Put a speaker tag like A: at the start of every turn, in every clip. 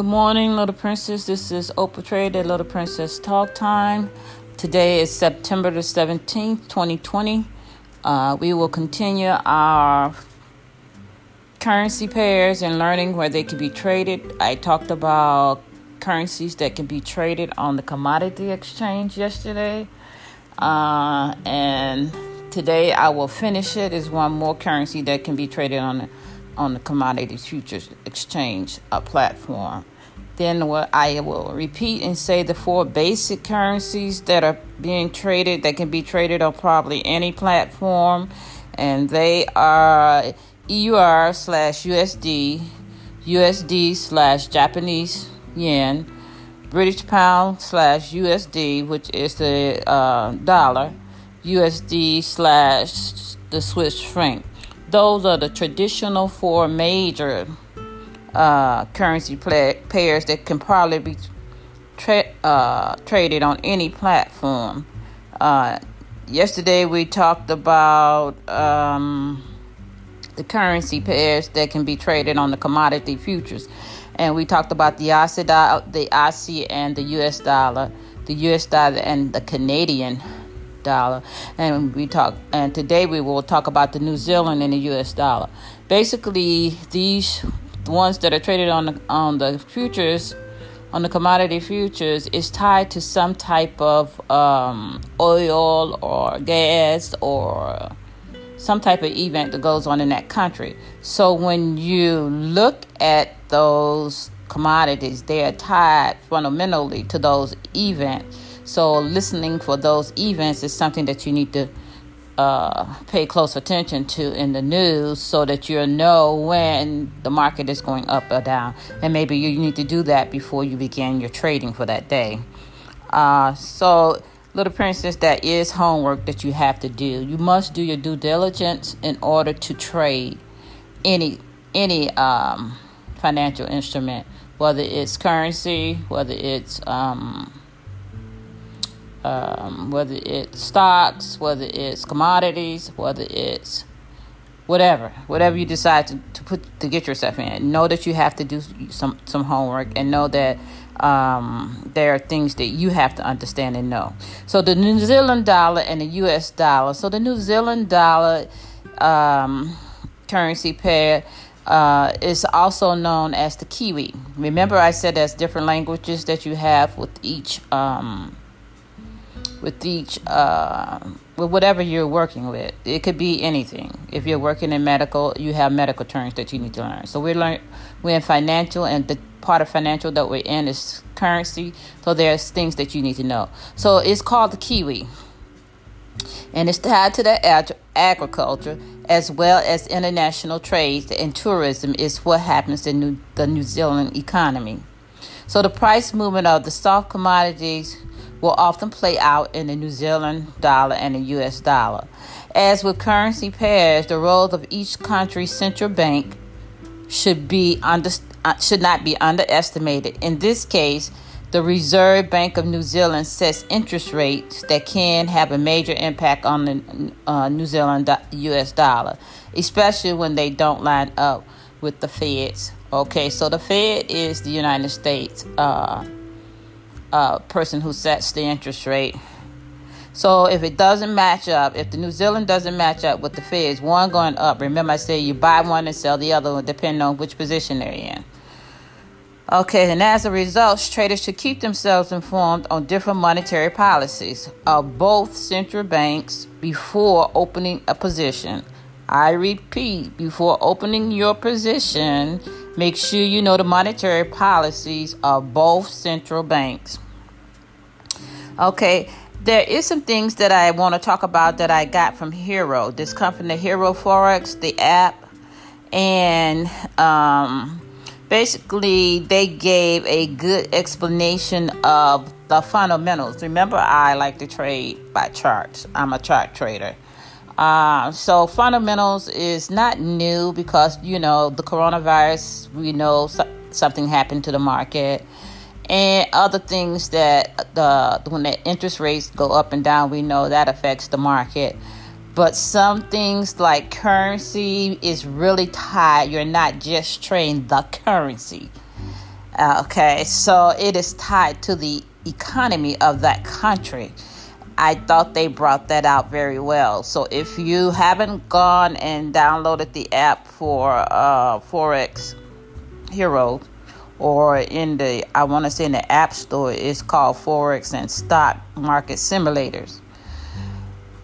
A: Good morning, Little Princess. This is Oprah Trade at Little Princess Talk Time. Today is September the 17th, 2020. Uh, we will continue our currency pairs and learning where they can be traded. I talked about currencies that can be traded on the commodity exchange yesterday. Uh, and today I will finish it, it. Is one more currency that can be traded on the on the commodities futures exchange uh, platform. Then what I will repeat and say the four basic currencies that are being traded that can be traded on probably any platform, and they are EUR slash USD, USD slash Japanese yen, British pound slash USD, which is the uh, dollar, USD slash the Swiss franc. Those are the traditional four major uh, currency pairs that can probably be tra- uh, traded on any platform. Uh, yesterday we talked about um, the currency pairs that can be traded on the commodity futures, and we talked about the dollar, the Aussie and the U.S. dollar, the U.S. dollar and the Canadian dollar and we talk and today we will talk about the New Zealand and the US dollar. Basically these ones that are traded on the on the futures on the commodity futures is tied to some type of um, oil or gas or some type of event that goes on in that country. So when you look at those commodities, they are tied fundamentally to those events. So, listening for those events is something that you need to uh, pay close attention to in the news so that you know when the market is going up or down. And maybe you need to do that before you begin your trading for that day. Uh, so, little princess, that is homework that you have to do. You must do your due diligence in order to trade any any um, financial instrument, whether it's currency, whether it's um, um, whether it's stocks, whether it's commodities, whether it's whatever, whatever you decide to, to put to get yourself in. Know that you have to do some some homework and know that um, there are things that you have to understand and know. So the New Zealand dollar and the U.S. dollar. So the New Zealand dollar um, currency pair. Uh, is also known as the Kiwi. Remember, I said there's different languages that you have with each um, with each uh, with whatever you're working with. It could be anything. If you're working in medical, you have medical terms that you need to learn. So we're learn we're in financial, and the part of financial that we're in is currency. So there's things that you need to know. So it's called the Kiwi, and it's tied to the ag- agriculture as well as international trade and tourism. Is what happens in New, the New Zealand economy. So the price movement of the soft commodities will often play out in the New Zealand dollar and the US dollar. As with currency pairs, the roles of each country's central bank should be under, uh, should not be underestimated. In this case, the Reserve Bank of New Zealand sets interest rates that can have a major impact on the uh, New Zealand US dollar, especially when they don't line up with the Fed's. Okay, so the Fed is the United States. Uh, uh, person who sets the interest rate. So if it doesn't match up, if the New Zealand doesn't match up with the Feds, one going up, remember I said you buy one and sell the other depending on which position they're in. Okay, and as a result, traders should keep themselves informed on different monetary policies of both central banks before opening a position. I repeat, before opening your position, make sure you know the monetary policies of both central banks. Okay, there is some things that I want to talk about that I got from Hero, this company, Hero Forex, the app, and um, basically they gave a good explanation of the fundamentals. Remember, I like to trade by charts. I'm a chart trader. Uh, so fundamentals is not new because you know the coronavirus. We know so- something happened to the market, and other things that the when the interest rates go up and down, we know that affects the market. But some things like currency is really tied. You're not just trading the currency. Uh, okay, so it is tied to the economy of that country. I thought they brought that out very well. So if you haven't gone and downloaded the app for uh, Forex Hero, or in the I want to say in the App Store, it's called Forex and Stock Market Simulators.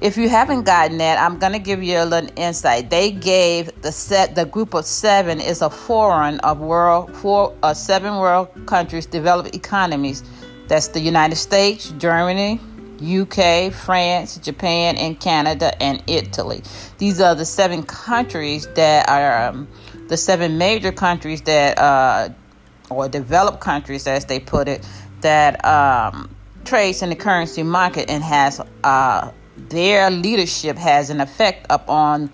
A: If you haven't gotten that, I'm gonna give you a little insight. They gave the set the group of seven is a forum of world four uh, seven world countries, developed economies. That's the United States, Germany, UK, France, Japan, and Canada, and Italy. These are the seven countries that are um, the seven major countries that, uh, or developed countries, as they put it, that um, trades in the currency market and has uh, their leadership has an effect upon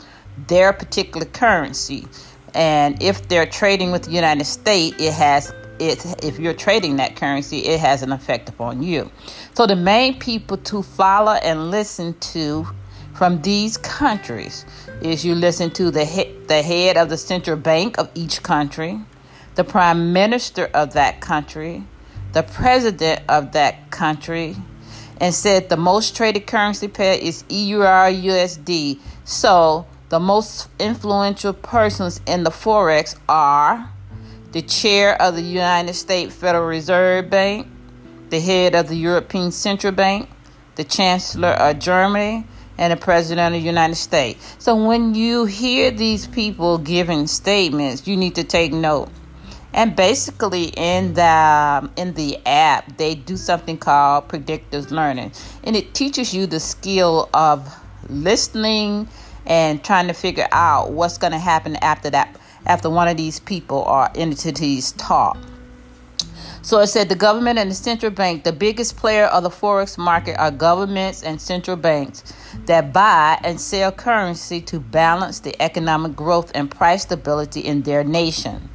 A: their particular currency. And if they're trading with the United States, it has it if you're trading that currency, it has an effect upon you. So the main people to follow and listen to from these countries is you listen to the head, the head of the central bank of each country, the prime minister of that country, the president of that country, and said the most traded currency pair is EUR USD. So the most influential persons in the forex are the chair of the United States Federal Reserve Bank, the head of the European Central Bank, the Chancellor of Germany, and the President of the United States. So when you hear these people giving statements, you need to take note. And basically, in the um, in the app, they do something called predictive learning, and it teaches you the skill of listening and trying to figure out what's going to happen after that after one of these people or entities talk. So it said the government and the central bank, the biggest player of the forex market are governments and central banks that buy and sell currency to balance the economic growth and price stability in their nation.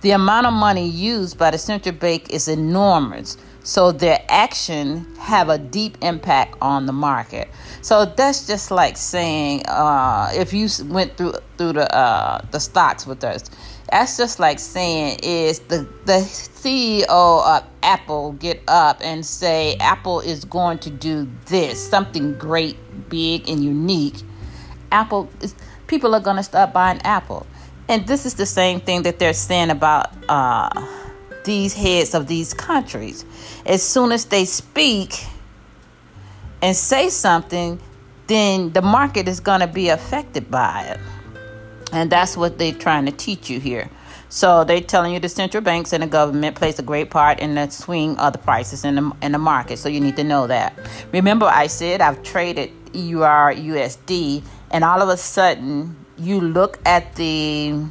A: The amount of money used by the central bank is enormous. So their action have a deep impact on the market. So that's just like saying uh, if you went through through the uh, the stocks with us that's just like saying is the the ceo of apple get up and say apple is going to do this something great big and unique. Apple is, people are going to start buying apple and this is the same thing that they're saying about uh, these heads of these countries. As soon as they speak and say something, then the market is going to be affected by it. And that's what they're trying to teach you here. So they're telling you the central banks and the government plays a great part in the swing of the prices in the in the market. So you need to know that. Remember, I said I've traded EUR USD, and all of a sudden you look at the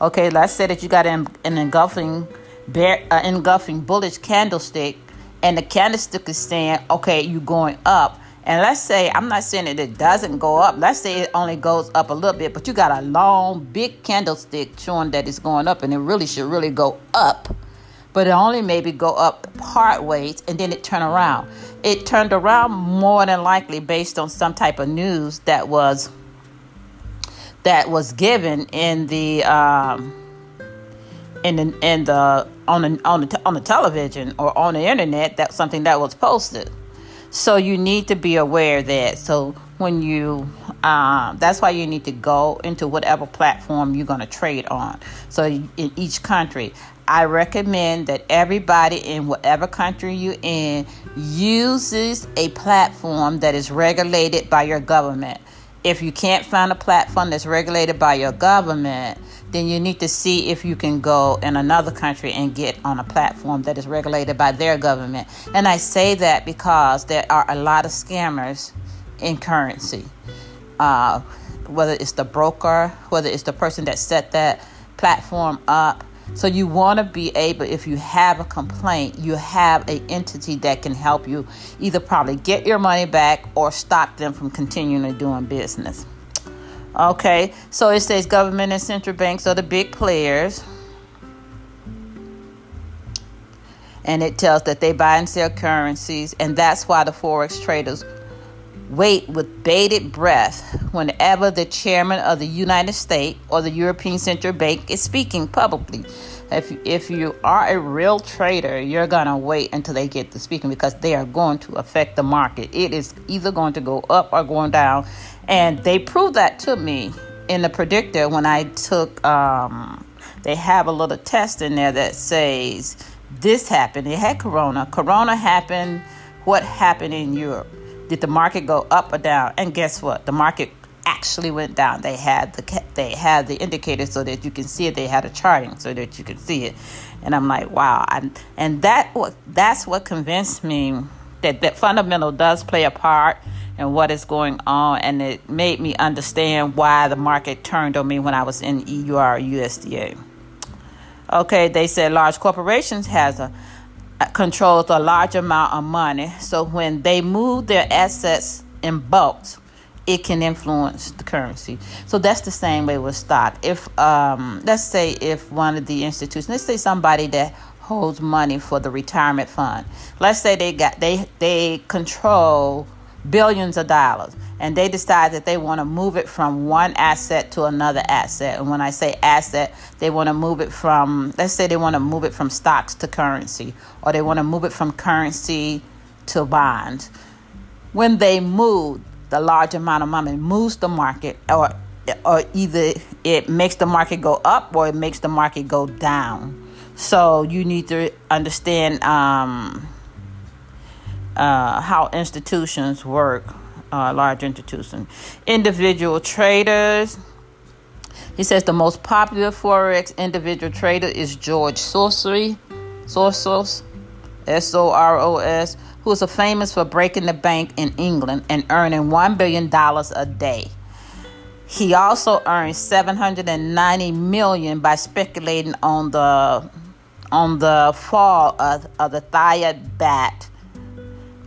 A: okay. Let's say that you got an, an engulfing bear, uh, engulfing bullish candlestick, and the candlestick is saying, okay, you're going up. And let's say, I'm not saying that it doesn't go up. Let's say it only goes up a little bit, but you got a long, big candlestick showing that it's going up, and it really should really go up. But it only maybe go up part ways and then it turn around. It turned around more than likely based on some type of news that was that was given in the um, in the, in the on the on the on the television or on the internet that's something that was posted. So you need to be aware that. So when you um, that's why you need to go into whatever platform you're going to trade on. So in each country. I recommend that everybody in whatever country you're in uses a platform that is regulated by your government if you can't find a platform that's regulated by your government then you need to see if you can go in another country and get on a platform that is regulated by their government. And I say that because there are a lot of scammers in currency. Uh, whether it's the broker, whether it's the person that set that platform up. So you want to be able, if you have a complaint, you have an entity that can help you either probably get your money back or stop them from continuing to doing business. Okay, so it says government and central banks are the big players. And it tells that they buy and sell currencies, and that's why the forex traders wait with bated breath whenever the chairman of the United States or the European Central Bank is speaking publicly. If, if you are a real trader, you're going to wait until they get to speaking because they are going to affect the market. It is either going to go up or going down. And they proved that to me in the predictor when I took, um, they have a little test in there that says this happened. It had Corona. Corona happened. What happened in Europe? Did the market go up or down? And guess what? The market actually went down. They had the they had the indicator so that you can see it. They had a charting so that you can see it. And I'm like, wow. And and that that's what convinced me that that fundamental does play a part in what is going on, and it made me understand why the market turned on me when I was in EUR USDA. Okay, they said large corporations has a controls a large amount of money. So when they move their assets in bulk, it can influence the currency. So that's the same way with stock. If um, let's say if one of the institutions, let's say somebody that holds money for the retirement fund, let's say they got they they control billions of dollars and they decide that they want to move it from one asset to another asset. And when i say asset they want to move it from let's say they want to move it from stocks to currency or they want to move it from currency to bonds when they move the large amount of money moves the market or or either it makes the market go up or it makes the market go down. So you need to understand um, uh, how institutions work, uh, large institutions. Individual traders. He says the most popular forex individual trader is George Soros, Soros, S O R O S, who is famous for breaking the bank in England and earning one billion dollars a day. He also earned 790 million by speculating on the on the fall of, of the Thai baht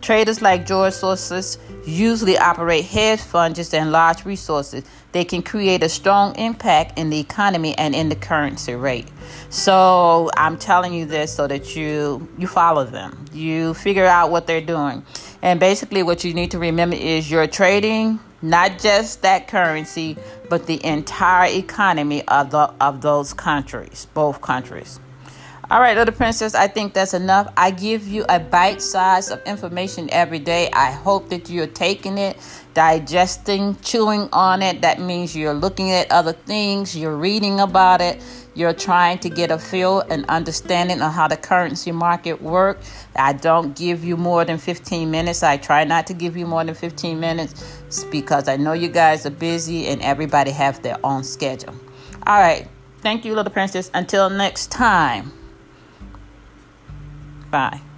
A: Traders like George Soros usually operate hedge funds just and large resources. They can create a strong impact in the economy and in the currency rate. So I'm telling you this so that you you follow them. You figure out what they're doing. And basically what you need to remember is you're trading not just that currency, but the entire economy of the of those countries, both countries. All right, little princess, I think that's enough. I give you a bite size of information every day. I hope that you're taking it, digesting, chewing on it. That means you're looking at other things, you're reading about it, you're trying to get a feel and understanding of how the currency market works. I don't give you more than 15 minutes. I try not to give you more than 15 minutes because I know you guys are busy and everybody have their own schedule. All right. Thank you, little princess. Until next time. Bye.